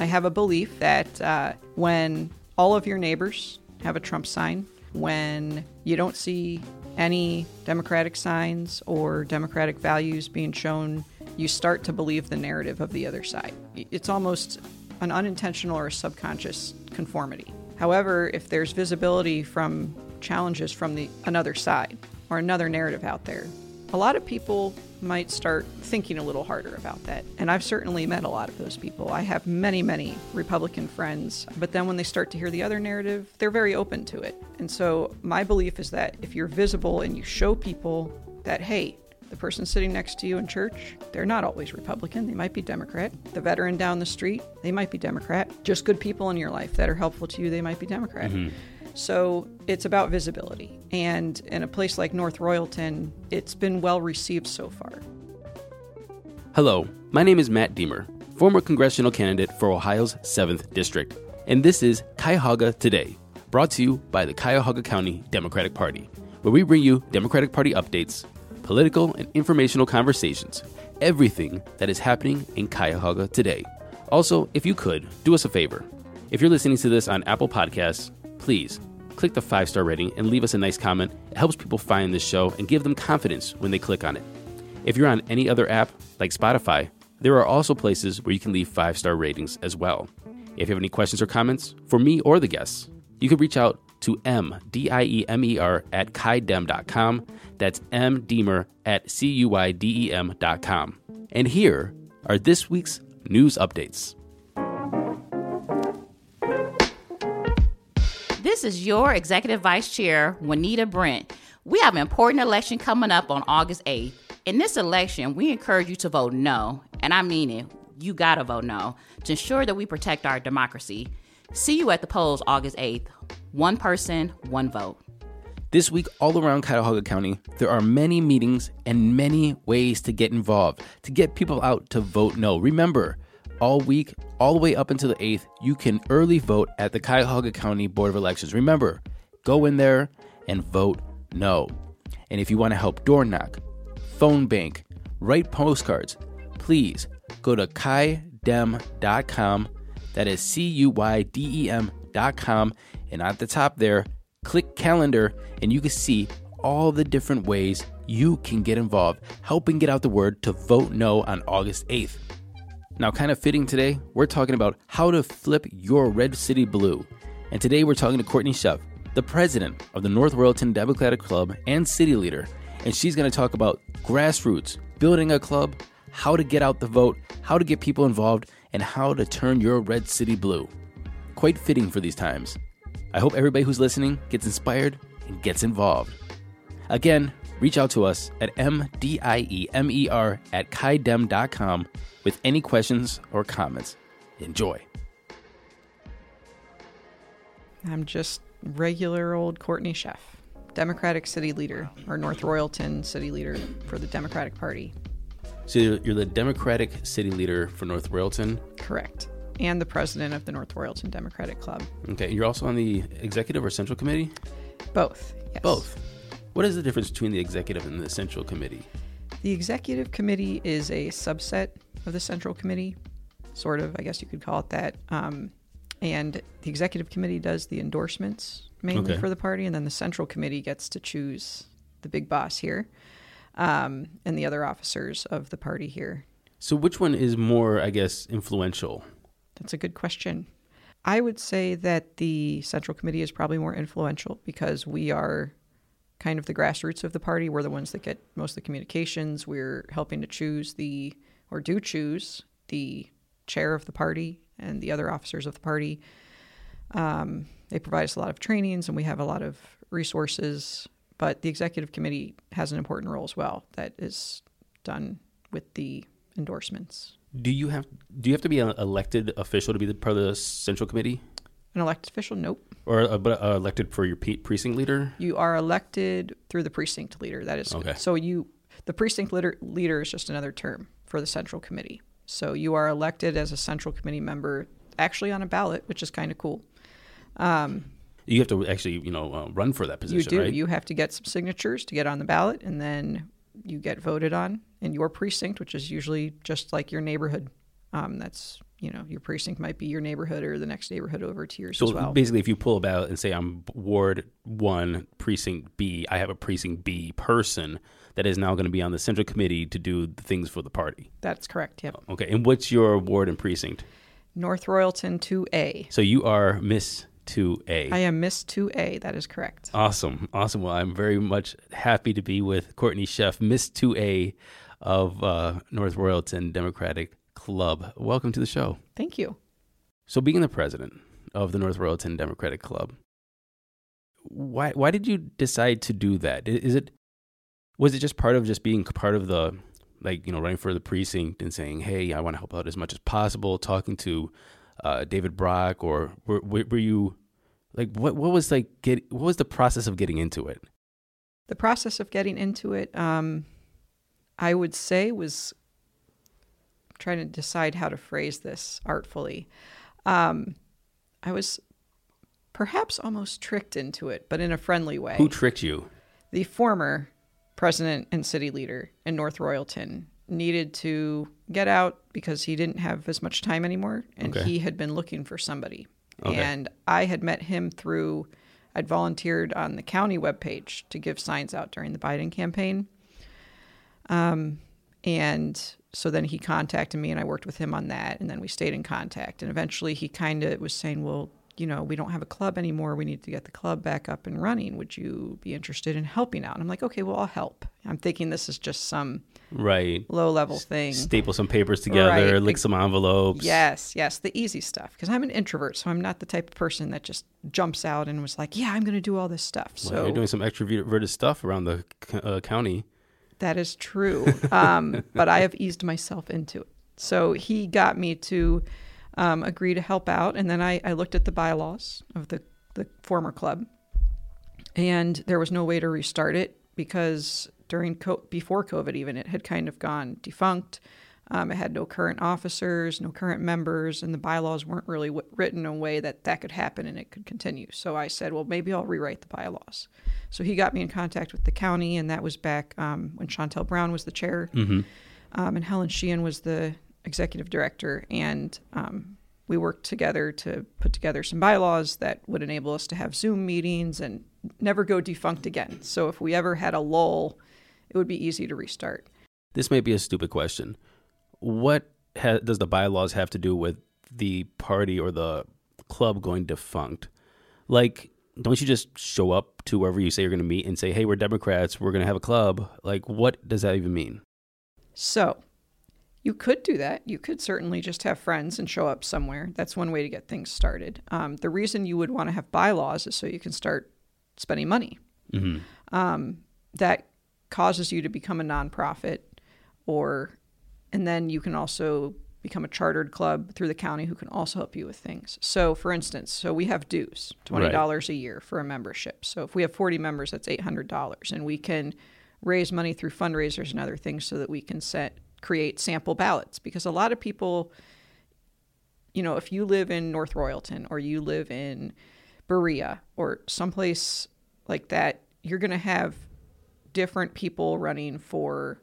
I have a belief that uh, when all of your neighbors have a Trump sign, when you don't see any Democratic signs or Democratic values being shown, you start to believe the narrative of the other side. It's almost an unintentional or subconscious conformity. However, if there's visibility from challenges from the another side or another narrative out there, a lot of people might start thinking a little harder about that. And I've certainly met a lot of those people. I have many, many Republican friends, but then when they start to hear the other narrative, they're very open to it. And so my belief is that if you're visible and you show people that, hey, the person sitting next to you in church, they're not always Republican. They might be Democrat. The veteran down the street, they might be Democrat. Just good people in your life that are helpful to you, they might be Democrat. Mm-hmm. So it's about visibility. And in a place like North Royalton, it's been well received so far. Hello, my name is Matt Diemer, former congressional candidate for Ohio's 7th District. And this is Cuyahoga Today, brought to you by the Cuyahoga County Democratic Party, where we bring you Democratic Party updates, political and informational conversations, everything that is happening in Cuyahoga today. Also, if you could, do us a favor. If you're listening to this on Apple Podcasts, please click the five star rating and leave us a nice comment. It helps people find this show and give them confidence when they click on it. If you're on any other app, like Spotify, there are also places where you can leave five star ratings as well. If you have any questions or comments for me or the guests, you can reach out to mdiemer at cuydem.com. That's mdiemer at cuydem.com. And here are this week's news updates. This is your Executive Vice Chair, Juanita Brent. We have an important election coming up on August 8th. In this election, we encourage you to vote no, and I mean it. You gotta vote no to ensure that we protect our democracy. See you at the polls August 8th. One person, one vote. This week, all around Cuyahoga County, there are many meetings and many ways to get involved, to get people out to vote no. Remember, all week, all the way up until the 8th, you can early vote at the Cuyahoga County Board of Elections. Remember, go in there and vote no. And if you want to help door knock, phone bank, write postcards, please go to cuydem.com. That is C U Y D E M.com. And at the top there, click calendar, and you can see all the different ways you can get involved, helping get out the word to vote no on August 8th. Now, kind of fitting today, we're talking about how to flip your red city blue. And today we're talking to Courtney Scheff, the president of the North Royalton Democratic Club and city leader. And she's going to talk about grassroots, building a club, how to get out the vote, how to get people involved, and how to turn your red city blue. Quite fitting for these times. I hope everybody who's listening gets inspired and gets involved. Again, reach out to us at mdiemer at cuydem.com with any questions or comments. Enjoy. I'm just regular old Courtney Scheff, Democratic city leader, or North Royalton city leader for the Democratic Party. So you're the Democratic city leader for North Royalton? Correct. And the president of the North Royalton Democratic Club. Okay. You're also on the executive or central committee? Both. Yes. Both. What is the difference between the executive and the central committee? The executive committee is a subset of the central committee, sort of, I guess you could call it that. Um, and the executive committee does the endorsements mainly okay. for the party, and then the central committee gets to choose the big boss here um, and the other officers of the party here. So, which one is more, I guess, influential? That's a good question. I would say that the central committee is probably more influential because we are kind of the grassroots of the party. We're the ones that get most of the communications. We're helping to choose the, or do choose, the chair of the party and the other officers of the party. Um, they provide us a lot of trainings and we have a lot of resources, but the executive committee has an important role as well that is done with the endorsements. Do you have do you have to be an elected official to be the part of the central committee? An elected official? Nope. Or uh, but uh, elected for your precinct leader? You are elected through the precinct leader. That is okay. So you, the precinct leader, leader is just another term for the central committee. So you are elected as a central committee member, actually on a ballot, which is kind of cool. Um, you have to actually, you know, uh, run for that position. You do. Right? You have to get some signatures to get on the ballot, and then you get voted on in your precinct, which is usually just like your neighborhood. Um, that's you know, your precinct might be your neighborhood or the next neighborhood over to yours So as well. basically, if you pull a ballot and say I'm Ward One, Precinct B, I have a Precinct B person that is now going to be on the central committee to do the things for the party. That's correct. Yep. Okay, and what's your ward and precinct? North Royalton 2A. So you are Miss Two A. I am Miss 2A. That is correct. Awesome, awesome. Well, I'm very much happy to be with Courtney Scheff, Miss Two A of uh, North Royalton Democratic Club. Welcome to the show. Thank you. So, being the president of the North Royalton Democratic Club, why why did you decide to do that? Is it was it just part of just being part of the like you know running for the precinct and saying, hey, I want to help out as much as possible, talking to uh, David Brock, or were, were were you like what what was like get what was the process of getting into it? The process of getting into it, um, I would say, was trying to decide how to phrase this artfully. Um, I was perhaps almost tricked into it, but in a friendly way. Who tricked you? the former president and city leader in North Royalton needed to get out because he didn't have as much time anymore and Okay. he had been looking for somebody. Okay. And I had met him through I'd volunteered on the county webpage to give signs out during the Biden campaign. Um and so then he contacted me and I worked with him on that and then we stayed in contact and eventually he kind of was saying, "Well, you know, we don't have a club anymore. We need to get the club back up and running. Would you be interested in helping out?" And I'm like, "Okay, well, I'll help." I'm thinking this is just some Right. low-level thing. Staple some papers together, Right. lick some envelopes. Yes, yes, the easy stuff. Because I'm an introvert, so I'm not the type of person that just jumps out and was like, "Yeah, I'm going to do all this stuff." Well, So you're doing some extroverted stuff around the uh, county. That is true. Um, but I have eased myself into it. So he got me to um, agree to help out. And then I, I looked at the bylaws of the, the former club. And there was no way to restart it because during co- before COVID, even it had kind of gone defunct. Um, it had no current officers, no current members, and the bylaws weren't really w- written in a way that that could happen and it could continue. So I said, well, maybe I'll rewrite the bylaws. So he got me in contact with the county, and that was back um, when Shontel Brown was the chair, Mm-hmm. um, and Helen Sheehan was the executive director. And um, we worked together to put together some bylaws that would enable us to have Zoom meetings and never go defunct again. So if we ever had a lull, it would be easy to restart. This may be a stupid question. What ha- does the bylaws have to do with the party or the club going defunct? Like, don't you just show up to wherever you say you're going to meet and say, "Hey, we're Democrats. We're going to have a club." Like, what does that even mean? So you could do that. You could certainly just have friends and show up somewhere. That's one way to get things started. Um, the reason you would want to have bylaws is so you can start spending money. Mm-hmm. Um, that causes you to become a nonprofit, or and then you can also become a chartered club through the county who can also help you with things. So, for instance, so we have dues, twenty dollars a year for a membership. So, if we have forty members, that's eight hundred dollars, and we can raise money through fundraisers and other things so that we can set create sample ballots because a lot of people you know if you live in north royalton or you live in berea or someplace like that you're going to have different people running for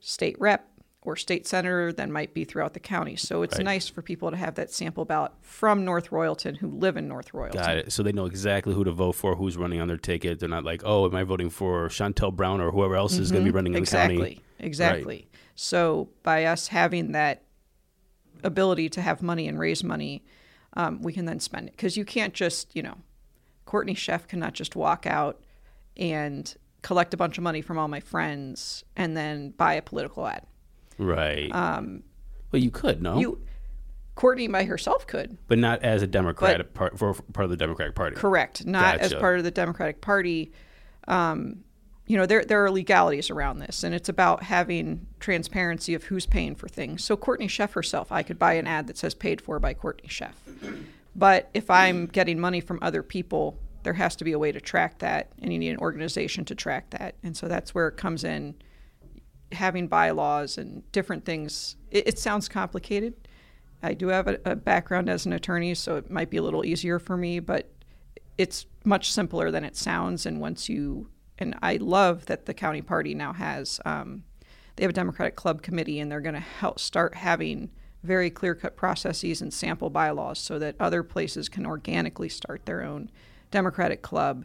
state rep or state senator than might be throughout the county so it's Right. nice for people to have that sample ballot from north royalton who live in north royalton Got it. So they know exactly who to vote for, who's running on their ticket. They're not like, "Oh, am I voting for Shontel Brown or whoever else is going to be running in exactly the county?" exactly Exactly. so by us having that ability to have money and raise money um, we can then spend it because you can't just you know courtney scheff cannot just walk out and collect a bunch of money from all my friends and then buy a political ad Right. Um, well, you could, no, you courtney by herself could but not as a Democratic part for, for part of the Democratic Party. Correct. Not as part of the Democratic Party. Um, you know, there there are legalities around this, and it's about having transparency of who's paying for things. So Courtney Scheff herself, I could buy an ad that says "paid for by Courtney Scheff," but if I'm getting money from other people, there has to be a way to track that, and you need an organization to track that. And so that's where it comes in, having bylaws and different things. It, it sounds complicated. I do have a, a background as an attorney, so it might be a little easier for me, but it's much simpler than it sounds. And once you, and I love that the county party now has, um, they have a Democratic Club Committee, and they're going to help start having very clear cut processes and sample bylaws so that other places can organically start their own Democratic club.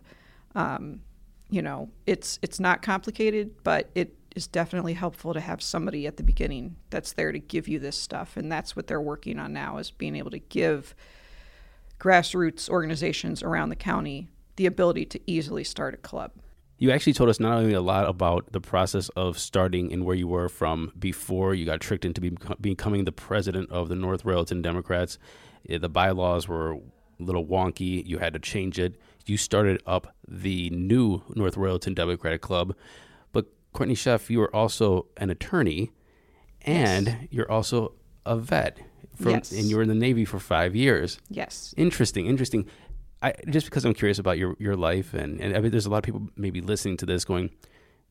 Um, you know, it's it's not complicated, but it is definitely helpful to have somebody at the beginning that's there to give you this stuff, and that's what they're working on now is being able to give grassroots organizations around the county the ability to easily start a club. You actually told us not only a lot about the process of starting and where you were from before you got tricked into be- becoming the president of the North Royalton Democrats. Eh, the bylaws were a little wonky. You had to change it. You started up the new North Royalton Democratic Club. Courtney Scheff, you are also an attorney and Yes. you're also a vet. From, Yes. And you were in the Navy for five years. Yes. Interesting, interesting. I just because I'm curious about your your life, and and I mean, there's a lot of people maybe listening to this going,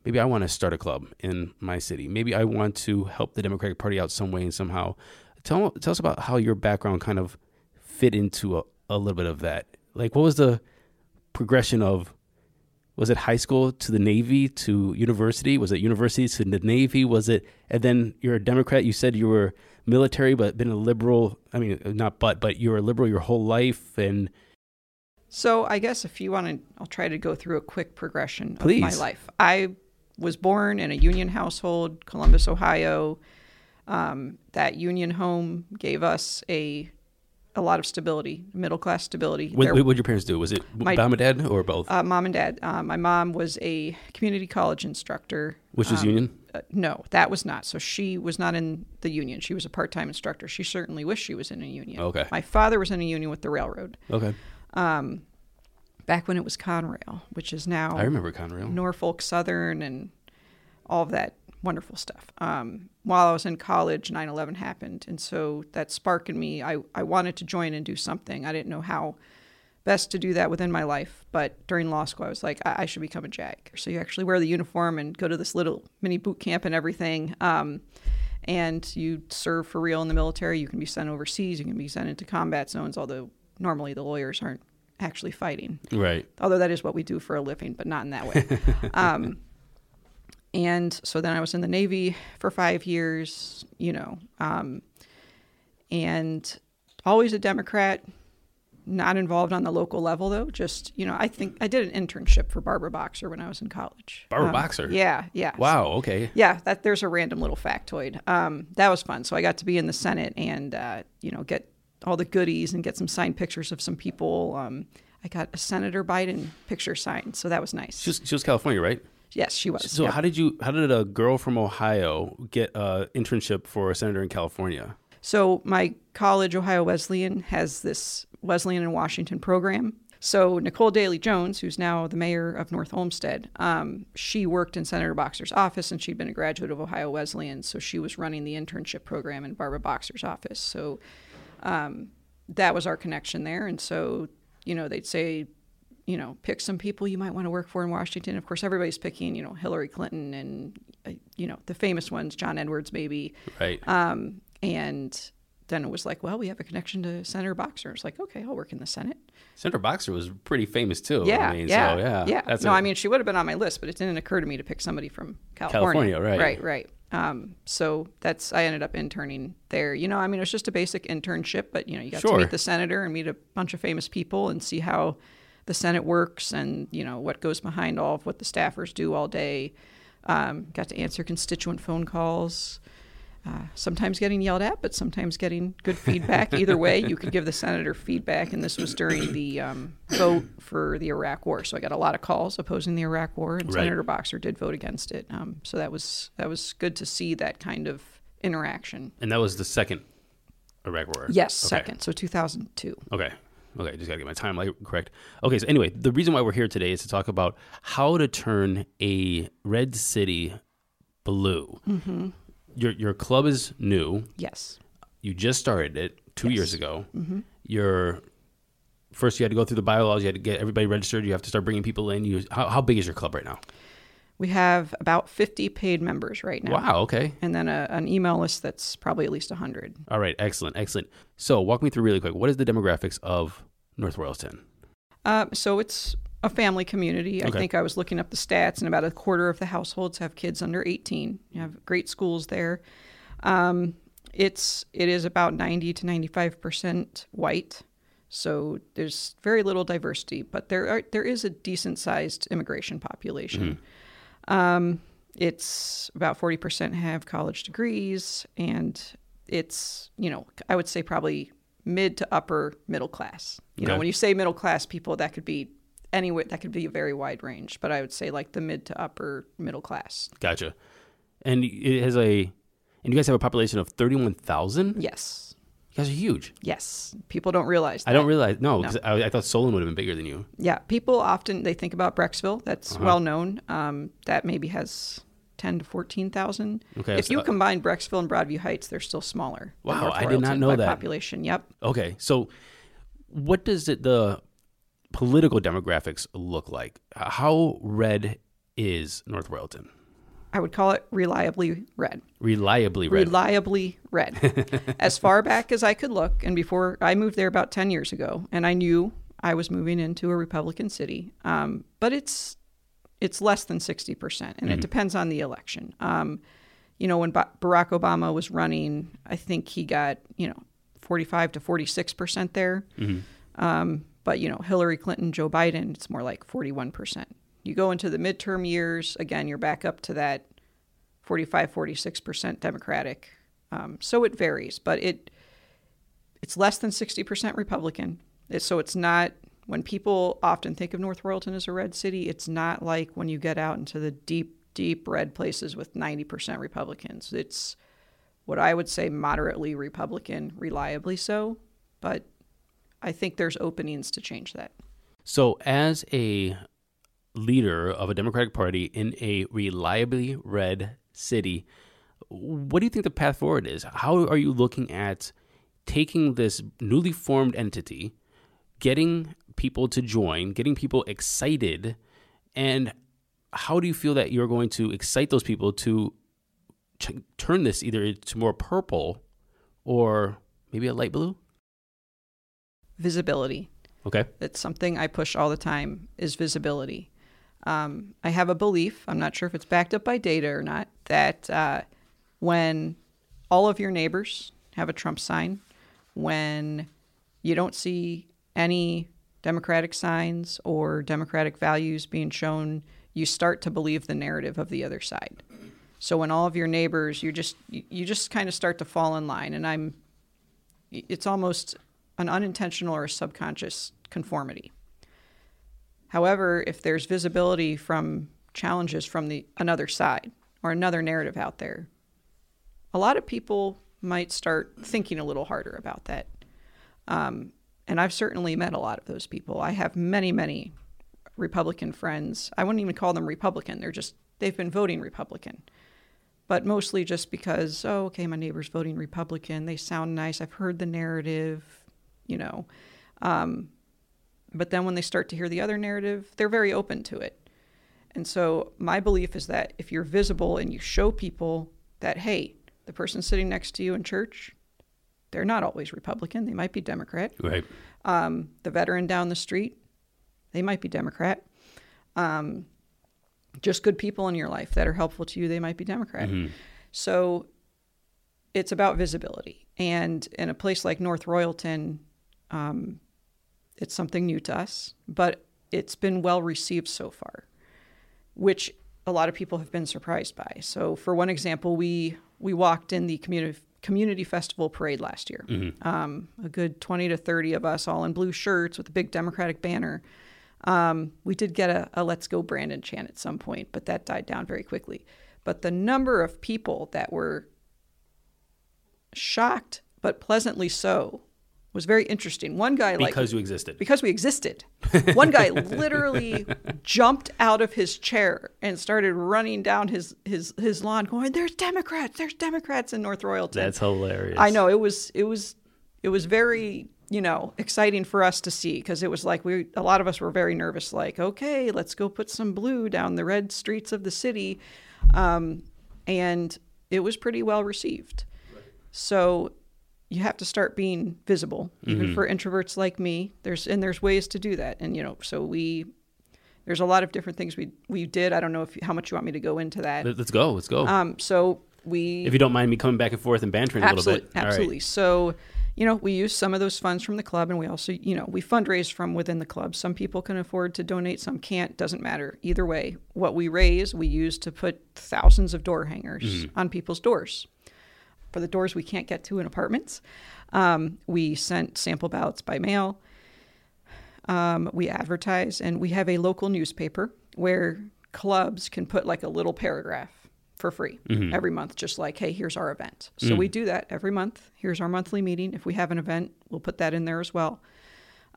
maybe I want to start a club in my city. Maybe I want to help the Democratic Party out some way and somehow. Tell tell us about how your background kind of fit into a, a little bit of that. Like, what was the progression of? Was it high school to the Navy to university? Was it university to the Navy? Was it and then you're a Democrat? You said you were military, but been a liberal. I mean, not but, but you were a liberal your whole life, and So I guess if you want to, I'll try to go through a quick progression of my life. I was born in a union household, Columbus, Ohio. Um, that union home gave us a a lot of stability, middle class stability. what, did your parents do? Was it My- mom and dad or both? uh, mom and dad. Uh, my mom was a community college instructor. Which was Um, union? Uh, no, that was not. So she was not in the union. She was a part time instructor. She certainly wished she was in a union. Okay. My father was in a union with the railroad Okay, Um, back when it was Conrail, which is now I remember Conrail. Norfolk Southern and all of that wonderful stuff. Um, while I was in college, 9 11 happened. And so that spark in me, I, I wanted to join and do something. I didn't know how best to do that within my life. But during law school, I was like, I, I should become a JAG. So you actually wear the uniform and go to this little mini boot camp and everything. Um, and you serve for real in the military. You can be sent overseas. You can be sent into combat zones, although normally the lawyers aren't actually fighting Right. although that is what we do for a living, but not in that way. um, and so then I was in the Navy for five years, you know, um, and always a Democrat, not involved on the local level though. Just you know, I think I did an internship for Barbara Boxer when I was in college. Barbara Um, Boxer? Yeah, yeah. Wow. Okay. Yeah, that there's a random little factoid. Um, that was fun. So I got to be in the Senate and uh, you know get all the goodies and get some signed pictures of some people. Um, I got a Senator Biden picture signed, so that was nice. She was, she was California, right? Yes, she was. So Yep. how did you? How did a girl from Ohio get an internship for a senator in California? So my college, Ohio Wesleyan, has this Wesleyan in Washington program. So Nicole Dailey Jones, who's now the mayor of North Olmsted, um, she worked in Senator Boxer's office, and she'd been a graduate of Ohio Wesleyan. So she was running the internship program in Barbara Boxer's office. So um, that was our connection there. And so you know they'd say, you know, pick some people you might want to work for in Washington. Of course, everybody's picking, you know, Hillary Clinton and uh, you know the famous ones, John Edwards maybe. Right. Um, and then it was like, well, we have a connection to Senator Boxer. It's like, okay, I'll work in the Senate. Senator Boxer was pretty famous too. Yeah, I mean, yeah, So, yeah. yeah. That's no, a- I mean, she would have been on my list, but it didn't occur to me to pick somebody from California. California, right. Right, right. Um, so that's I ended up interning there. You know, I mean, it was just a basic internship, but you know, you got Sure. to meet the senator and meet a bunch of famous people and see how the Senate works and you know what goes behind all of what the staffers do all day. Um, got to answer constituent phone calls. Uh, sometimes getting yelled at, but sometimes getting good feedback. Either way, you could give the senator feedback, and this was during the um, vote for the Iraq War. So I got a lot of calls opposing the Iraq War, and Right. Senator Boxer did vote against it. Um, so that was that was good to see that kind of interaction. and that was the second Iraq War. Yes, Okay. second. So 2002. Okay. Okay, I just gotta get my timeline correct. Okay, so anyway, the reason why we're here today is to talk about how to turn a red city blue. Mm-hmm. Your your club is new. Yes. You just started it two Yes. years ago. Your first, you had to go through the bylaws. You had to get everybody registered. You have to start bringing people in. You how, how big is your club right now? We have about 50 paid members right now. Wow. Okay. And then a, an email list that's probably at least 100. All right. Excellent. Excellent. So walk me through really quick. What is the demographics of North Royalton? Uh, so it's a family community. I think I was looking up the stats, and about a quarter of the households have kids under 18. You have great schools there. Um, it's it is about 90 to 95 percent white so there's very little diversity but there are there is a decent sized immigration population um, it's about 40 percent have college degrees and it's you know i would say probably mid to upper middle class you know when you say middle class people that could be anywhere that could be a very wide range but i would say like the mid to upper middle class Gotcha. And it has a, and you guys have a population of 31,000? yes guys are huge. yes people don't realize that. I don't realize, no, 'cause I, I thought Solon would have been bigger than you. Yeah, people often they think about Brecksville. That's well known. Um, that maybe has ten to fourteen thousand. Okay, If you combine Brecksville and Broadview Heights, they're still smaller. Wow, I did not know that. Population. Yep. Okay, so what does it, the political demographics look like? How red is North Royalton? I would call it reliably red. Reliably red. Reliably red. as far back as I could look, and before I moved there about ten years ago, and I knew I was moving into a Republican city. Um, but it's it's less than sixty percent, and it depends on the election. Um, you know, when Ba- Barack Obama was running, I think he got you know forty-five to forty-six percent there. Um, but you know, Hillary Clinton, Joe Biden, it's more like forty-one percent. You go into the midterm years, again, you're back up to that 45, 46 percent Democratic. Um, so it varies, but it it's less than sixty percent Republican. It- So it's not when people often think of North Royalton as a red city. It's not like when you get out into the deep, deep red places with ninety percent Republicans. It's what I would say moderately Republican, reliably so, but I think there's openings to change that. So, as a leader of a Democratic Party in a reliably red city, what do you think the path forward is? How are you looking at taking this newly formed entity, getting people to join, getting people excited, and how do you feel that you're going to excite those people to ch- turn this either to more purple or maybe a light blue? Visibility. Okay. It's something I push all the time is visibility. Um, I have a belief, I'm not sure if it's backed up by data or not, that uh, when all of your neighbors have a Trump sign, when you don't see any Democratic signs or Democratic values being shown, you start to believe the narrative of the other side. So when all of your neighbors, you just you just kind of start to fall in line, and I'm it's almost an unintentional or subconscious conformity. However, if there's visibility from challenges from the another side or another narrative out there, a lot of people might start thinking a little harder about that. Um, and I've certainly met a lot of those people. I have many, many Republican friends. I wouldn't even call them Republican. They're just they've been voting Republican but mostly just because oh okay my neighbor's voting republican they sound nice i've heard the narrative you know um, but then when they start to hear the other narrative they're very open to it and so my belief is that if you're visible and you show people that hey the person sitting next to you in church they're not always republican they might be democrat Right. um, the veteran down the street, they might be Democrat. Um, just good people in your life that are helpful to you, they might be Democrat. So it's about visibility. And in a place like North Royalton, um, it's something new to us, but it's been well received so far, which a lot of people have been surprised by. So, for one example, we we walked in the community community festival parade last year. Um, a good twenty to thirty of us, all in blue shirts with a big Democratic banner. Um, we did get a, a "Let's Go Brandon" chant at some point, but that died down very quickly. But the number of people that were shocked but pleasantly so was very interesting. One guy like Because you existed. because we existed. One guy literally jumped out of his chair and started running down his his his lawn, going, "There's Democrats! There's Democrats in North Royalton." That's hilarious. I know it was it was it was very you know exciting for us to see because it was like we a lot of us were very nervous. Like, okay, let's go put some blue down the red streets of the city, um, and it was pretty well received. So you have to start being visible, even for introverts like me. There's and there's ways to do that, and you know, so we there's a lot of different things we we did. I don't know if how much you want me to go into that. Let- Let's go. Let's go. Um, so we If you don't mind me coming back and forth and bantering a little bit. All right. absolutely. So, you know, we use some of those funds from the club, and we also, you know, we fundraise from within the club. Some people can afford to donate, some can't. Doesn't matter. Either way, what we raise, we use to put thousands of door hangers Mm-hmm. on people's doors. For the doors we can't get to in apartments, um, we sent sample ballots by mail. Um, we advertise, and we have a local newspaper where clubs can put like a little paragraph for free every month, just like, hey, here's our event. So we do that every month. Here's our monthly meeting. If we have an event, we'll put that in there as well.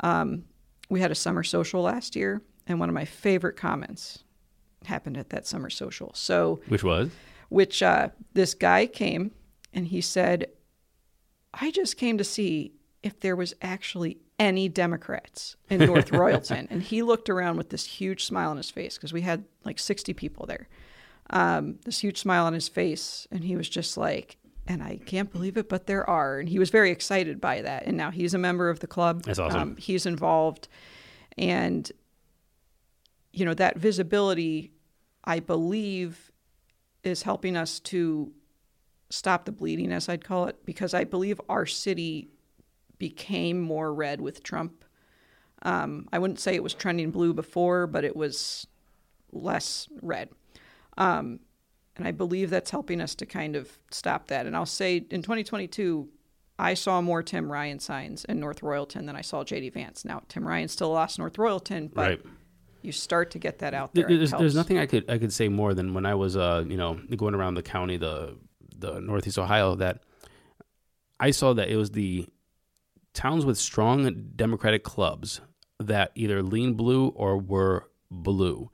Um, we had a summer social last year, and one of my favorite comments happened at that summer social. So, Which was? which uh, this guy came and he said, I just came to see if there was actually any Democrats in North Royalton. and he looked around with this huge smile on his face because we had like 60 people there. Um, this huge smile on his face. And he was just like, and I can't believe it, but there are. And he was very excited by that. And now he's a member of the club. That's awesome. Um, he's involved. And, you know, that visibility, I believe, is helping us to stop the bleeding, as I'd call it, because I believe our city became more red with Trump. Um, I wouldn't say it was trending blue before, but it was less red. Um, and I believe that's helping us to kind of stop that. And I'll say in 2022, I saw more Tim Ryan signs in North Royalton than I saw JD Vance. Now, Tim Ryan still lost North Royalton, but Right. you start to get that out there. There- There's, there's nothing I could I could say more than when I was uh you know going around the county the the Northeast Ohio that I saw that it was the towns with strong Democratic clubs that either lean blue or were blue,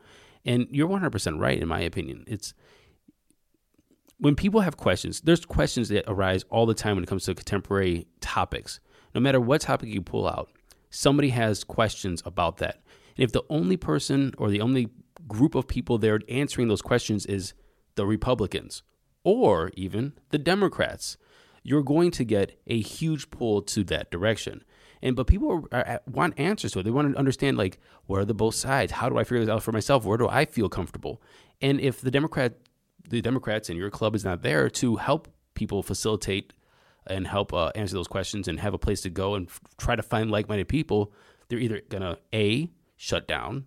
and you're 100 percent right in my opinion. It's when people have questions, there's questions that arise all the time when it comes to contemporary topics. No matter what topic you pull out, somebody has questions about that. And if the only person or the only group of people there answering those questions is the Republicans or even the Democrats, you're going to get a huge pull to that direction. And but people are, are, want answers to it. They want to understand like what are the both sides? How do I figure this out for myself? Where do I feel comfortable? And if the Democrat, the Democrats in your club is not there to help people facilitate and help uh, answer those questions and have a place to go and f- try to find like-minded people, they're either gonna a shut down,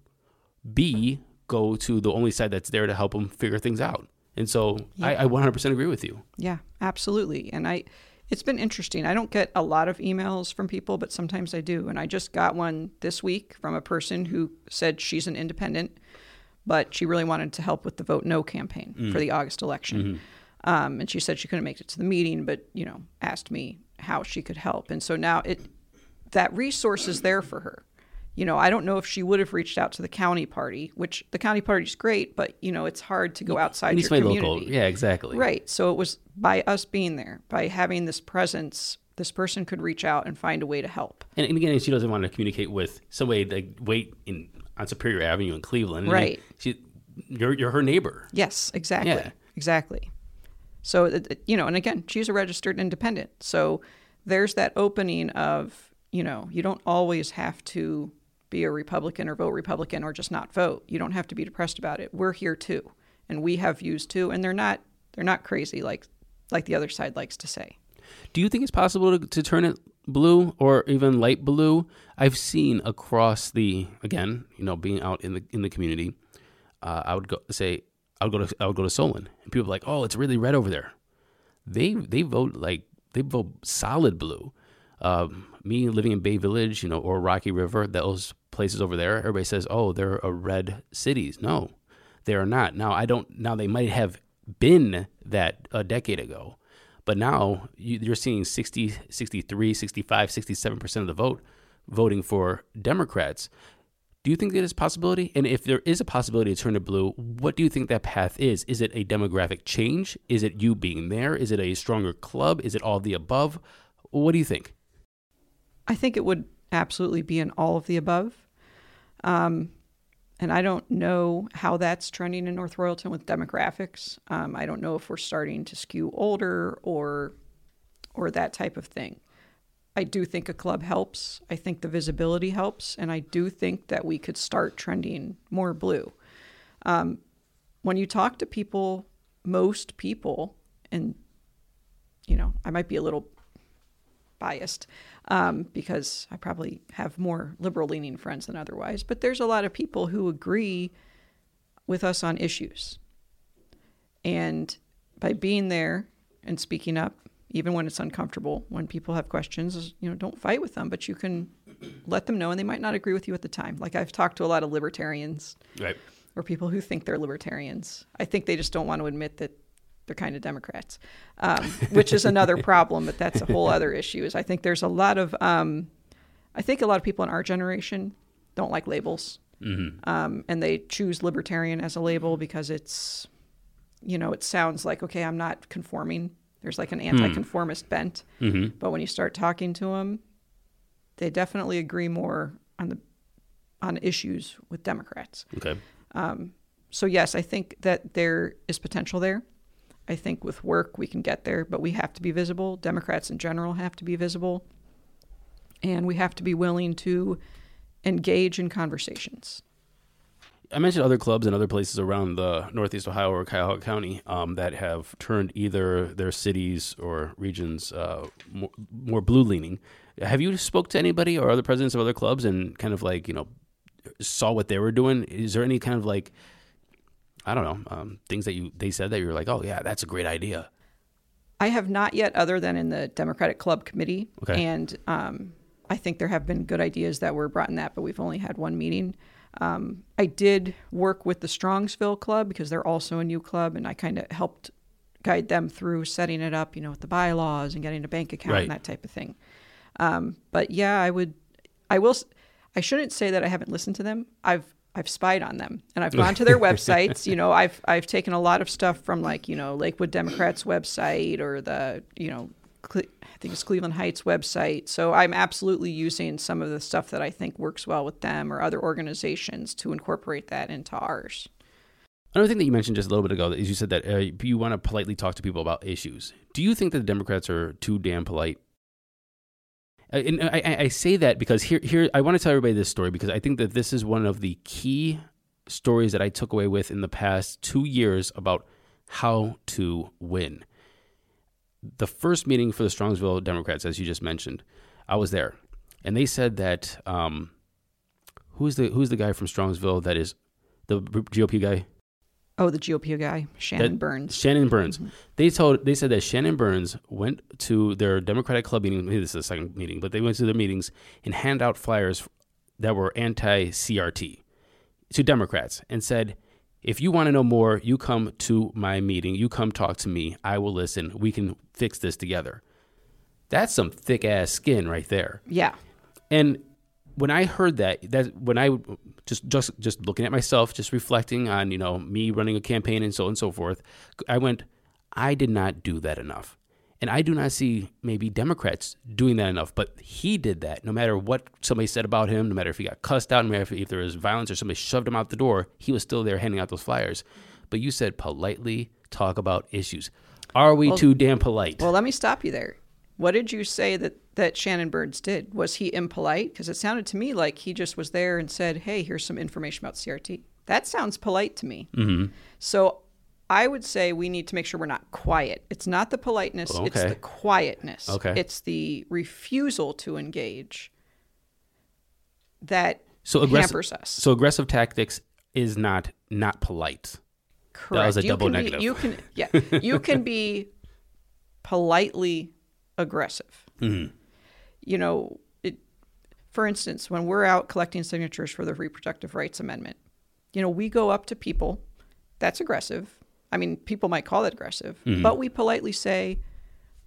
b go to the only side that's there to help them figure things out. And so I, I 100% agree with you. Yeah, absolutely. And I, it's been interesting. I don't get a lot of emails from people, but sometimes I do. And I just got one this week from a person who said she's an independent, but she really wanted to help with the vote no campaign for the August election. Um, and she said she couldn't make it to the meeting, but you know, asked me how she could help. And so now it, that resource is there for her. You know, I don't know if she would have reached out to the county party, which the county party is great, but you know, it's hard to go outside At least your my community. local, yeah, exactly. Right. So it was by us being there, by having this presence, this person could reach out and find a way to help. And, and again, she doesn't want to communicate with somebody like wait in on Superior Avenue in Cleveland. Right. she, you're you're her neighbor. Yes, exactly. Yeah. Exactly. So, it- you know, and again, she's a registered independent. So there's that opening of, you know, you don't always have to be a Republican or vote Republican or just not vote. You don't have to be depressed about it. We're here too. And we have views too. And they're not, they're not crazy like, like the other side likes to say. Do you think it's possible to, to turn it blue or even light blue? I've seen across the again, you know, being out in the in the community, uh, I would go say I would go to I would go to Solon, and people are like, oh, it's really red over there. They they vote like they vote solid blue. Um, me living in Bay Village, you know, or Rocky River, those places over there, everybody says, oh, they're a red cities. No, they are not. Now I don't. Now they might have been that a decade ago. But now you, you're seeing 60, 63, 65, 67% of the vote voting for Democrats. Do you think that is a possibility? And if there is a possibility to turn it blue, what do you think that path is? Is it a demographic change? Is it you being there? Is it a stronger club? Is it all the above? What do you think? I think it would absolutely be in all of the above. Um, and I don't know how that's trending in North Royalton with demographics. Um, I don't know if we're starting to skew older or or that type of thing. I do think a club helps. I think the visibility helps, and I do think that we could start trending more blue. Um, when you talk to people, most people and you know, I might be a little biased um, because I probably have more liberal leaning friends than otherwise. But there's a lot of people who agree with us on issues. And by being there and speaking up, even when it's uncomfortable, when people have questions, you know, don't fight with them, but you can let them know, and they might not agree with you at the time. Like I've talked to a lot of libertarians Right. or people who think they're libertarians. I think they just don't want to admit that they're kind of Democrats, um, which is another problem. But that's a whole other issue. Is I think there's a lot of, um, I think a lot of people in our generation don't like labels, um, and they choose libertarian as a label because it's, you know, it sounds like okay, I'm not conforming. There's like an anti-conformist bent, but when you start talking to them, they definitely agree more on the on issues with Democrats Okay. so yes, I think that there is potential there. I think with work we can get there, but we have to be visible. Democrats in general have to be visible. And we have to be willing to engage in conversations. I mentioned other clubs and other places around the Northeast Ohio or Cuyahoga County um, that have turned either their cities or regions uh, more, more blue leaning. Have you spoke to anybody or other presidents of other clubs and kind of like you know saw what they were doing? Is there any kind of like I don't know um, things that you they said that you're like, oh yeah, that's a great idea. I have not yet, other than in the Democratic Club Committee. Okay. And um, I think there have been good ideas that were brought in that, but we've only had one meeting. Um, I did work with the Strongsville Club because they're also a new club, and I kind of helped guide them through setting it up, you know, with the bylaws and getting a bank account Right. and that type of thing. Um, but yeah, I would, I will, I shouldn't say that I haven't listened to them. I've, I've spied on them and I've gone to their websites. You know, I've, I've taken a lot of stuff from like, you know, Lakewood Democrats website or the, you know, Cle- I think it's Cleveland Heights website. So I'm absolutely using some of the stuff that I think works well with them or other organizations to incorporate that into ours. Another thing that you mentioned just a little bit ago is you said that uh, you want to politely talk to people about issues. Do you think that the Democrats are too damn polite? Uh, And I, I- say that because here, here, I want to tell everybody this story because I think that this is one of the key stories that I took away with in the past two years about how to win. The first meeting for the Strongsville Democrats, as you just mentioned, I was there, and they said that um, who's the who's the guy from Strongsville that is the GOP guy? Oh, the GOP guy, Shannon That- Burns. Shannon Burns. Mm-hmm. They told they said that Shannon Burns went to their Democratic club meeting. Maybe this is the second meeting, but they went to their meetings and hand out flyers that were anti-CRT to Democrats and said, "If you want to know more, you come to my meeting. You come talk to me. I will listen. We can fix this together." That's some thick ass skin right there. Yeah. And when I heard that, that when I just just just looking at myself, just reflecting on you know me running a campaign and so on and so forth, I went, I did not do that enough, and I do not see maybe Democrats doing that enough. But he did that. No matter what somebody said about him, no matter if he got cussed out, no matter if, if there was violence or somebody shoved him out the door, he was still there handing out those flyers. But you said politely talk about issues. Are we too damn polite? Well, let me stop you there. What did you say that, that Shannon Burns did? Was he impolite? Because it sounded to me like he just was there and said, hey, here's some information about CRT. That sounds polite to me. Mm-hmm. So I would say we need to make sure we're not quiet. It's not the politeness, it's the quietness. Okay. It's the refusal to engage that so aggressive. hampers us. So aggressive tactics is not not polite. Correct. was a you double can negative. Be, you can yeah. You can be politely aggressive. Mm-hmm. You know, it, for instance, when we're out collecting signatures for the Reproductive Rights Amendment, you know, we go up to people. That's aggressive. I mean, people might call it aggressive, Mm-hmm. but we politely say,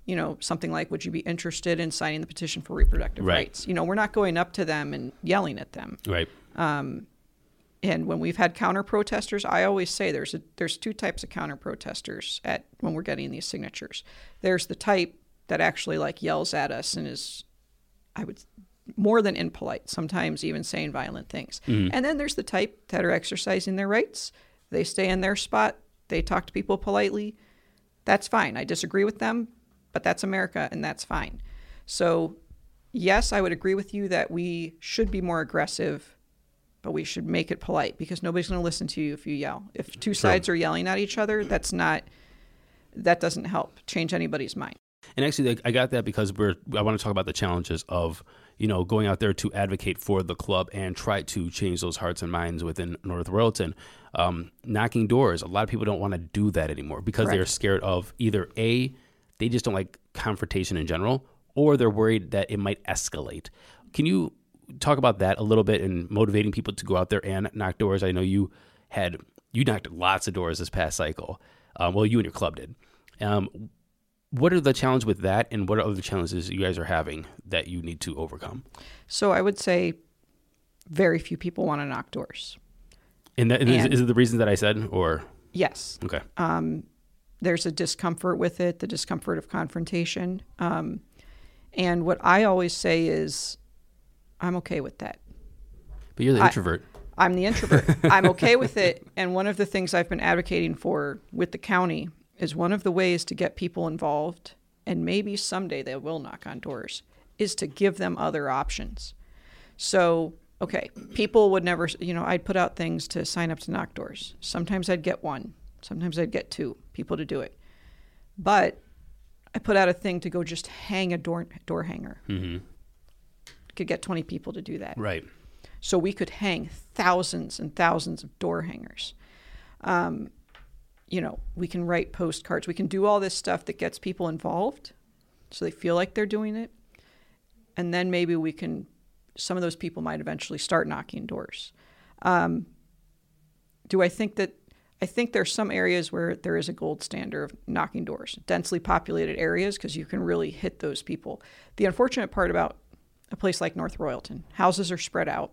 you know, something like, "Would you be interested in signing the petition for reproductive Right. rights?" You know, we're not going up to them and yelling at them. Right. And when we've had counter protesters, I always say there's a, there's two types of counter protesters at when we're getting these signatures. There's the type that actually like yells at us and is, I would, more than impolite, sometimes even saying violent things. Mm-hmm. And then there's the type that are exercising their rights. They stay in their spot. They talk to people politely. That's fine. I disagree with them, but that's America and that's fine. So, yes, I would agree with you that we should be more aggressive but we should make it polite because nobody's going to listen to you if you yell. If two sides are yelling at each other, that's not that doesn't help change anybody's mind. And actually, like, I got that because we're. I want to talk about the challenges of you know going out there to advocate for the club and try to change those hearts and minds within North Royalton. Um, knocking doors. A lot of people don't want to do that anymore because they're scared of either a they just don't like confrontation in general, or they're worried that it might escalate. Can you talk about that a little bit and motivating people to go out there and knock doors? I know you had you knocked lots of doors this past cycle. Um, well, you and your club did. Um, what are the challenges with that, and what are other challenges you guys are having that you need to overcome? So I would say very few people want to knock doors. And, that, and is, And- is it the reason that I said, or Yes, okay, there's a discomfort with it, the discomfort of confrontation. Um, and what I always say is, I'm okay with that. but you're the I- introvert. I'm the introvert. I'm okay with it. And one of the things I've been advocating for with the county is one of the ways to get people involved, and maybe someday they will knock on doors, is to give them other options. So, okay, people would never, you know, I'd put out things to sign up to knock doors. Sometimes I'd get one, sometimes I'd get two people to do it. But I put out a thing to go just hang a door, door hanger. Mm-hmm. Could get 20 people to do that. Right. So we could hang thousands and thousands of door hangers. Um, you know, we can write postcards. We can do all this stuff that gets people involved so they feel like they're doing it. And then maybe we can, some of those people might eventually start knocking doors. Um, do I think that? I think there's some areas where there is a gold standard of knocking doors, densely populated areas, because you can really hit those people. The unfortunate part about a place like North Royalton, houses are spread out.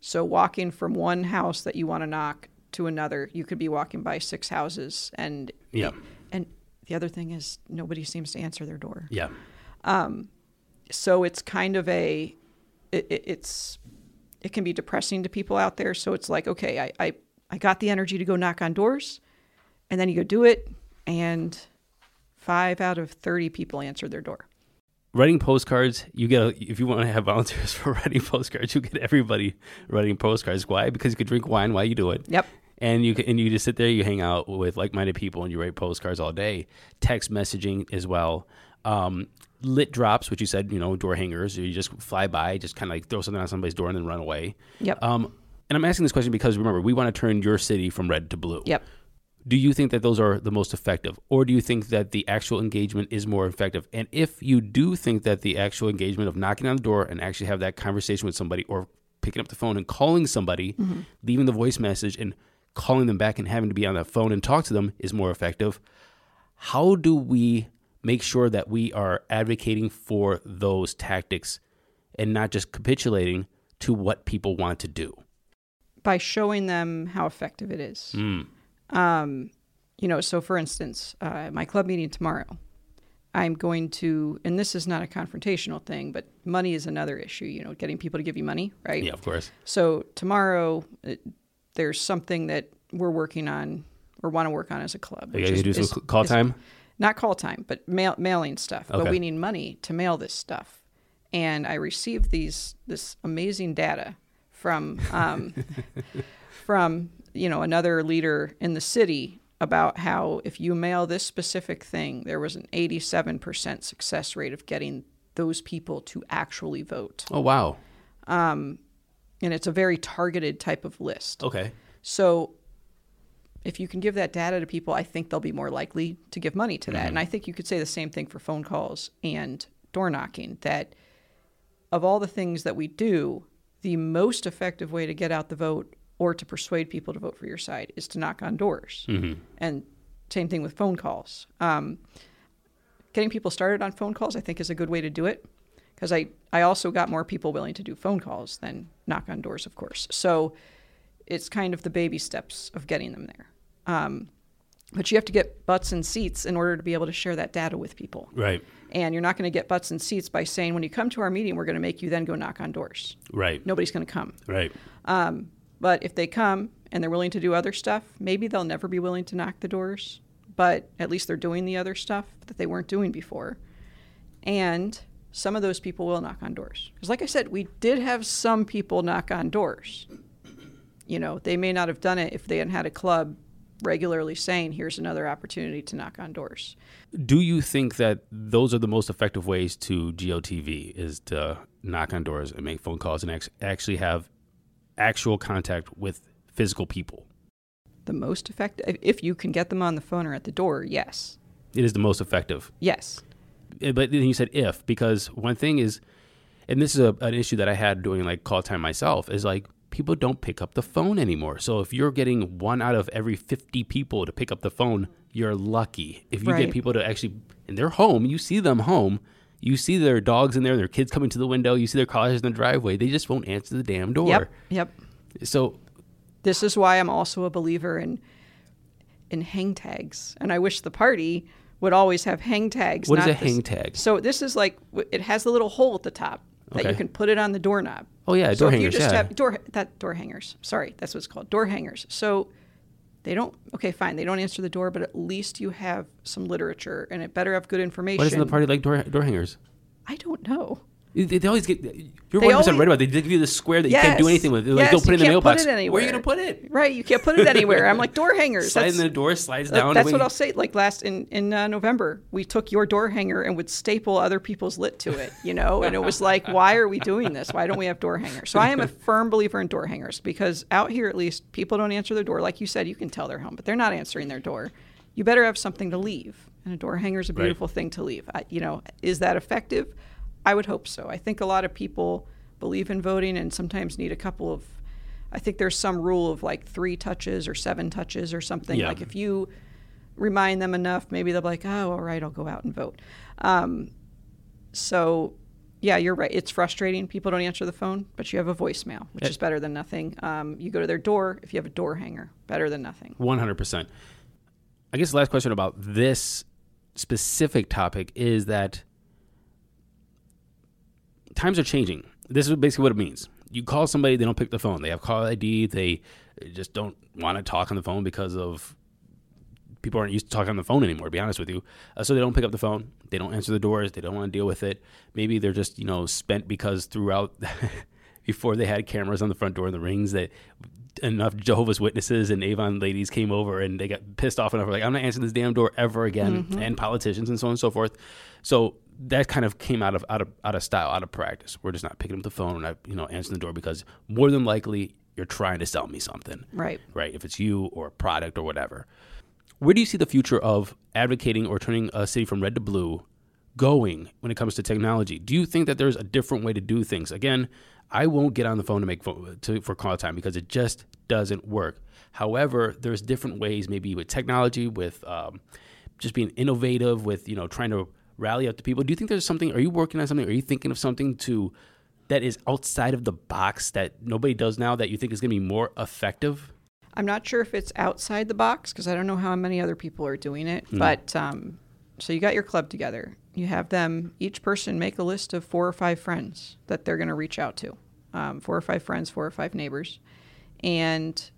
So walking from one house that you want to knock to another, you could be walking by six houses, and Yeah. and the other thing is nobody seems to answer their door. Yeah. Um, so it's kind of a, it, it, it's, it can be depressing to people out there. So it's like, okay, I, I, I got the energy to go knock on doors, and then you go do it, and five out of thirty people answer their door. Writing postcards, you get a, if you want to have volunteers for writing postcards, you get everybody writing postcards. Why? Because you can drink wine while you do it. Yep. and you can, and you just sit there, you hang out with like-minded people, and you write postcards all day. Text messaging as well. Um, lit drops, which you said, you know, door hangers. You just fly by, just kind of like throw something on somebody's door and then run away. Yep. Um, and I'm asking this question because remember, we want to turn your city from red to blue. Yep. Do you think that those are the most effective, or do you think that the actual engagement is more effective? And if you do think that the actual engagement of knocking on the door and actually have that conversation with somebody, or picking up the phone and calling somebody, leaving the voice message and calling them back and having to be on the phone and talk to them is more effective, how do we make sure that we are advocating for those tactics and not just capitulating to what people want to do? By showing them how effective it is. Mm. Um, you know, so for instance, uh, my club meeting tomorrow, I'm going to, and this is not a confrontational thing, but money is another issue. You know, getting people to give you money, right? Yeah, of course. So tomorrow, it, there's something that we're working on or want to work on as a club. You which guys is- do some is- call is- time? not call time, but mail, mailing stuff. But we need money to mail this stuff. And I received these this amazing data from um, from you know another leader in the city about how if you mail this specific thing, there was an 87% success rate of getting those people to actually vote. Oh, wow. Um, and it's a very targeted type of list. Okay. So if you can give that data to people, I think they'll be more likely to give money to that. Mm-hmm. And I think you could say the same thing for phone calls and door knocking that of all the things that we do, the most effective way to get out the vote or to persuade people to vote for your side is to knock on doors. And same thing with phone calls. Um, getting people started on phone calls, I think, is a good way to do it because I, I also got more people willing to do phone calls than knock on doors, of course. So it's kind of the baby steps of getting them there. Um, but you have to get butts and seats in order to be able to share that data with people. Right. And you're not going to get butts and seats by saying, when you come to our meeting, we're going to make you then go knock on doors. Right. Nobody's going to come. Right. But if they come and they're willing to do other stuff, maybe they'll never be willing to knock the doors, but at least they're doing the other stuff that they weren't doing before. And some of those people will knock on doors. Because, like I said, we did have some people knock on doors. You know, they may not have done it if they hadn't had a club regularly saying, here's another opportunity to knock on doors. Do you think that those are the most effective ways to GOTV is to knock on doors and make phone calls and actually have actual contact with physical people? The most effective, if you can get them on the phone or at the door, yes. It is the most effective. Yes. Eh, but then you said if, because one thing is, and this is a, an issue that I had doing like call time myself, is like people don't pick up the phone anymore. So if you're getting one out of every 50 people to pick up the phone, you're lucky. If you Right. get people to actually, and they're home, you see them home, you see their dogs in there, their kids coming to the window, you see their cars in the driveway, they just won't answer the damn door. Yep. Yep. So This is why I'm also a believer in in hang tags, and I wish the party would always have hang tags. What is not a hang tag? So this is like it has a little hole at the top that you can put it on the doorknob. Oh, yeah, so door if hangers, You just yeah. have door that door hangers. Sorry, that's what it's called. Door hangers. So they don't. Okay, fine. They don't answer the door, but at least you have some literature, and it better have good information. why doesn't the party like door, door hangers? I don't know. They, they always get. You're one percent always- right about. It. They give you the square that you can't do anything with. They're like, Yes, don't put it in the mailbox. Where are you gonna put it? Right, you can't put it anywhere. I'm like door hangers. Slide in That's- the door, slides down. That's what I'll say. Like last in in uh, November, we took your door hanger and would staple other people's lit to it. You know, and it was like, why are we doing this? Why don't we have door hangers? So I am a firm believer in door hangers because out here, at least, people don't answer their door. Like you said, you can tell they're home, but they're not answering their door. You better have something to leave, and a door hanger is a Right. beautiful thing to leave. I, you know, is that effective? I would hope so. I think a lot of people believe in voting and sometimes need a couple of. I think there's some rule of like three touches or seven touches or something. Yeah. Like if you remind them enough, maybe they'll be like, oh, all right, I'll go out and vote. Um, so, yeah, you're right. It's frustrating. People don't answer the phone, but you have a voicemail, which is better than nothing. Um, you go to their door if you have a door hanger, better than nothing. One hundred percent. I guess the last question about this specific topic is that times are changing. This is basically what it means. You call somebody, they don't pick the phone. They have call ID. They just don't want to talk on the phone because of people aren't used to talking on the phone anymore. To be honest with you, uh, so they don't pick up the phone. They don't answer the doors. They don't want to deal with it. Maybe they're just you know spent because throughout before they had cameras on the front door and the rings that enough Jehovah's Witnesses and Avon ladies came over and they got pissed off enough. Like I'm not answering this damn door ever again, and politicians and so on and so forth. So that kind of came out of out of out of style, out of practice. We're just not picking up the phone and not you know answering the door because more than likely you're trying to sell me something Right. right? If it's you or a product or whatever. Where do you see the future of advocating or turning a city from red to blue going when it comes to technology? Do you think that there's a different way to do things? Again, I won't get on the phone to make phone, to, for call time because it just doesn't work. However, there's different ways, maybe with technology, with um, just being innovative, with you know trying to rally up the people. Do you think there's something? Are you working on something? Are you thinking of something to that is outside of the box that nobody does now that you think is going to be more effective? I'm not sure if it's outside the box because I don't know how many other people are doing it. But um, so you got your club together. You have them, each person make a list of four or five friends that they're going to reach out to. Um, four or five friends, four or five neighbors. And,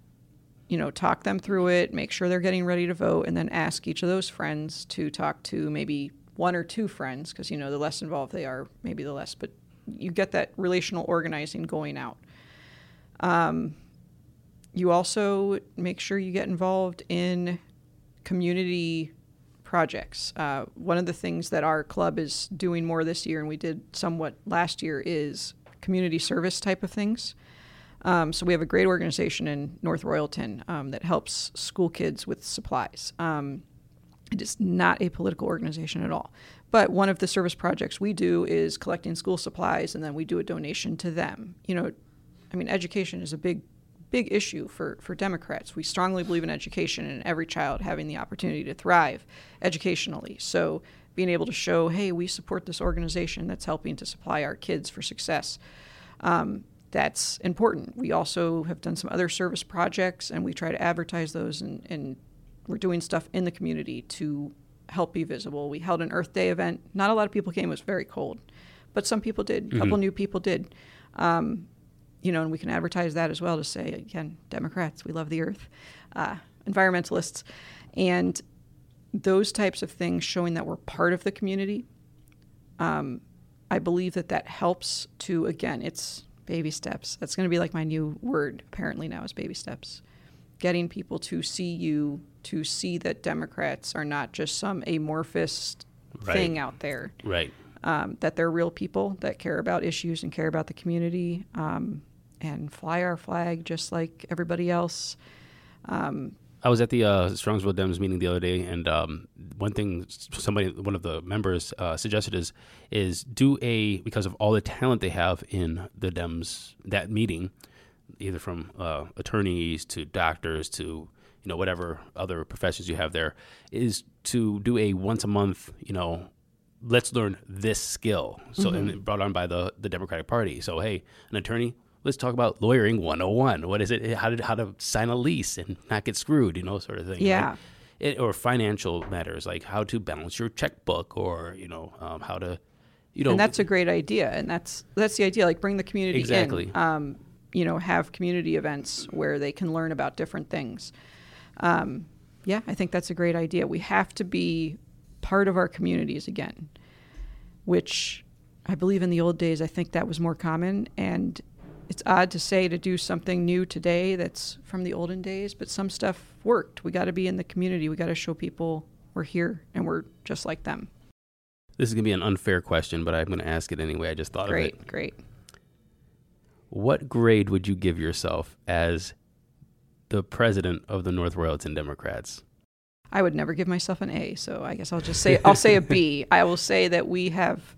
you know, talk them through it, make sure they're getting ready to vote, and then ask each of those friends to talk to maybe one or two friends because, you know, the less involved they are, maybe the less. But you get that relational organizing going out. You also make sure you get involved in community projects. Uh, one of the things that our club is doing more this year, and we did somewhat last year, is community service type of things. Um, so we have a great organization in North Royalton um, that helps school kids with supplies. Um, it is not a political organization at all. But one of the service projects we do is collecting school supplies, and then we do a donation to them. You know, I mean, education is a big, big issue for, for Democrats. We strongly believe in education and every child having the opportunity to thrive educationally. So being able to show, hey, we support this organization that's helping to supply our kids for success. Um, that's important. We also have done some other service projects, and we try to advertise those, and, and we're doing stuff in the community to help be visible. We held an Earth Day event. Not a lot of people came; it was very cold, but some people did. A couple new people did. Um, you know, and we can advertise that as well to say again, Democrats, we love the Earth, uh, environmentalists, and those types of things showing that we're part of the community. Um, I believe that that helps to again, it's baby steps. That's going to be like my new word apparently now is baby steps. Getting people to see you to see that Democrats are not just some amorphous Right. thing out there. Right. Um, that they're real people that care about issues and care about the community um, and fly our flag just like everybody else. I was at the uh, Strongsville Dems meeting the other day, and um, one thing somebody, one of the members, uh, suggested is is do a because of all the talent they have in the Dems that meeting, either from uh, attorneys to doctors to you know whatever other professions you have there, is to do a once a month you know let's learn this skill. So and brought on by the the Democratic Party. So hey, an attorney, let's talk about lawyering 101. What is it? How to how to sign a lease and not get screwed, you know, sort of thing. right? Yeah. It, or financial matters like how to balance your checkbook or you know um, how to you know and that's a great idea and that's that's the idea like bring the community Exactly. in um, you know have community events where they can learn about different things. Um, yeah i think that's a great idea. We have to be part of our communities again which i believe in the old days i think that was more common. And it's odd to say to do something new today that's from the olden days but some stuff worked. We got to be in the community. We got to show people we're here and we're just like them. This is gonna be an unfair question, but I'm gonna ask it anyway. I just thought of it. great great What grade would you give yourself as the president of the North Royalton Democrats? I would never give myself an A, so I guess I'll just say I'll say a B. I will say that we have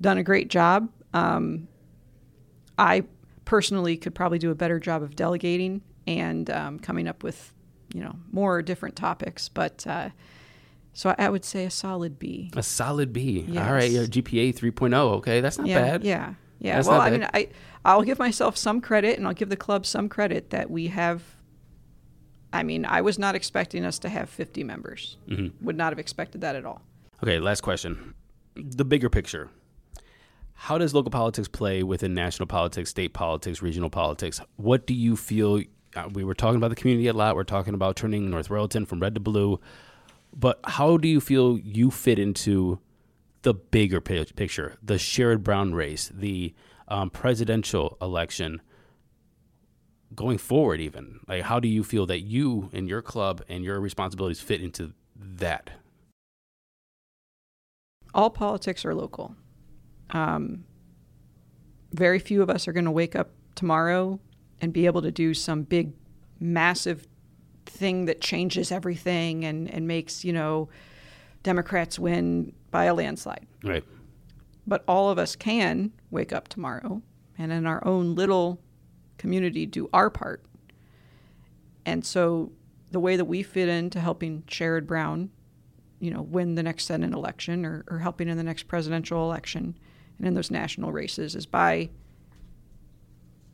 done a great job. Um, I personally could probably do a better job of delegating and um, coming up with, you know, more different topics. But uh, so I, would say a solid B. A solid B. Yes. All right, your GPA 3.0. Okay, that's not yeah, bad. yeah, yeah. That's well, I mean, I I'll give myself some credit, and I'll give the club some credit that we have. I mean, I was not expecting us to have 50 members. Mm-hmm. Would not have expected that at all. Okay, last question. The bigger picture. How does local politics play within national politics, state politics, regional politics? What do you feel? Uh, we were talking about the community a lot. We're talking about turning North Royalton from red to blue. But how do you feel you fit into the bigger pi- picture, the Sherrod Brown race, the um, presidential election going forward, even? Like, how do you feel that you and your club and your responsibilities fit into that? all politics are local. Um, very few of us are going to wake up tomorrow and be able to do some big, massive thing that changes everything and, and makes, you know, Democrats win by a landslide. Right. But all of us can wake up tomorrow and in our own little community do our part. And so the way that we fit into helping Sherrod Brown, you know, win the next Senate election or, or helping in the next presidential election and in those national races is by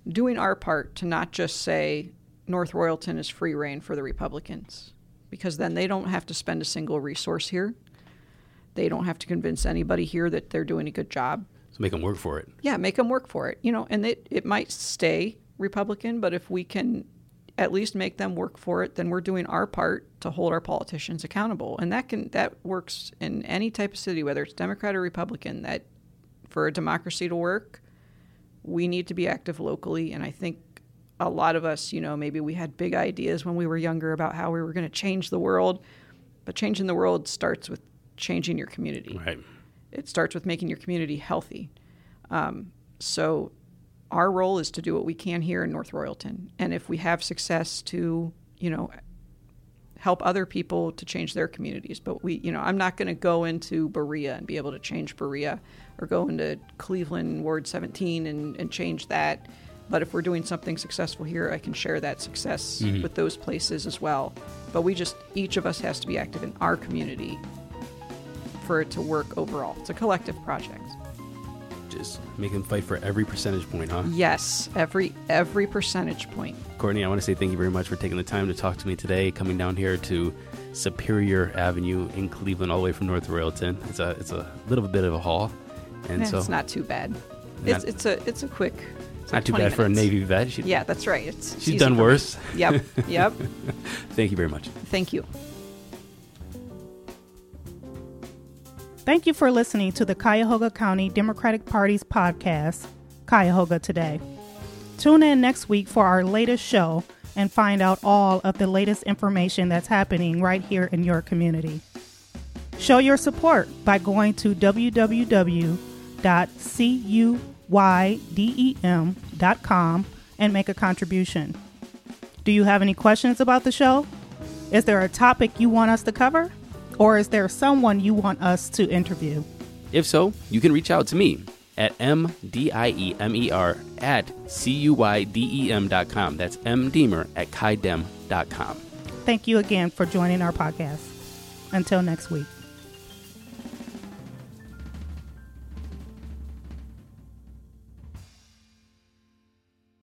doing our part to not just say North Royalton is free reign for the Republicans, because then they don't have to spend a single resource here. They don't have to convince anybody here that they're doing a good job. So make them work for it. Yeah, make them work for it. You know, and it, it might stay Republican, but if we can at least make them work for it, then we're doing our part to hold our politicians accountable. And that can that works in any type of city, whether it's Democrat or Republican, that for a democracy to work, we need to be active locally. And I think a lot of us, you know, maybe we had big ideas when we were younger about how we were going to change the world, but changing the world starts with changing your community Right. it starts with making your community healthy. Um, so our role is to do what we can here in North Royalton, and if we have success, to you know help other people to change their communities. But we, you know, I'm not going to go into Berea and be able to change Berea, or go into Cleveland Ward 17 and, and change that. But if we're doing something successful here, I can share that success with those places as well. But we just, each of us has to be active in our community for it to work overall. It's a collective project. Just make them fight for every percentage point, huh? Yes, every every percentage point. Courtney, I want to say thank you very much for taking the time to talk to me today, coming down here to Superior Avenue in Cleveland, all the way from North Royalton. It's a it's a little bit of a haul, and Eh, so it's not too bad. Not- It's it's a it's a quick. it's not like too 20 bad for a. Navy vet. She, Yeah, that's right. It's it's she's done worse. Yep, yep. Thank you very much. Thank you. Thank you for listening to the Cuyahoga County Democratic Party's podcast, Cuyahoga Today. Tune in next week for our latest show and find out all of the latest information that's happening right here in your community. Show your support by going to www.cuydem.com and make a contribution. Do you have any questions about the show? Is there a topic you want us to cover? Or is there someone you want us to interview? If so, you can reach out to me at mdiemer at cuydem dot com. That's mdiemer at cuydem dot com. Thank you again for joining our podcast. Until next week.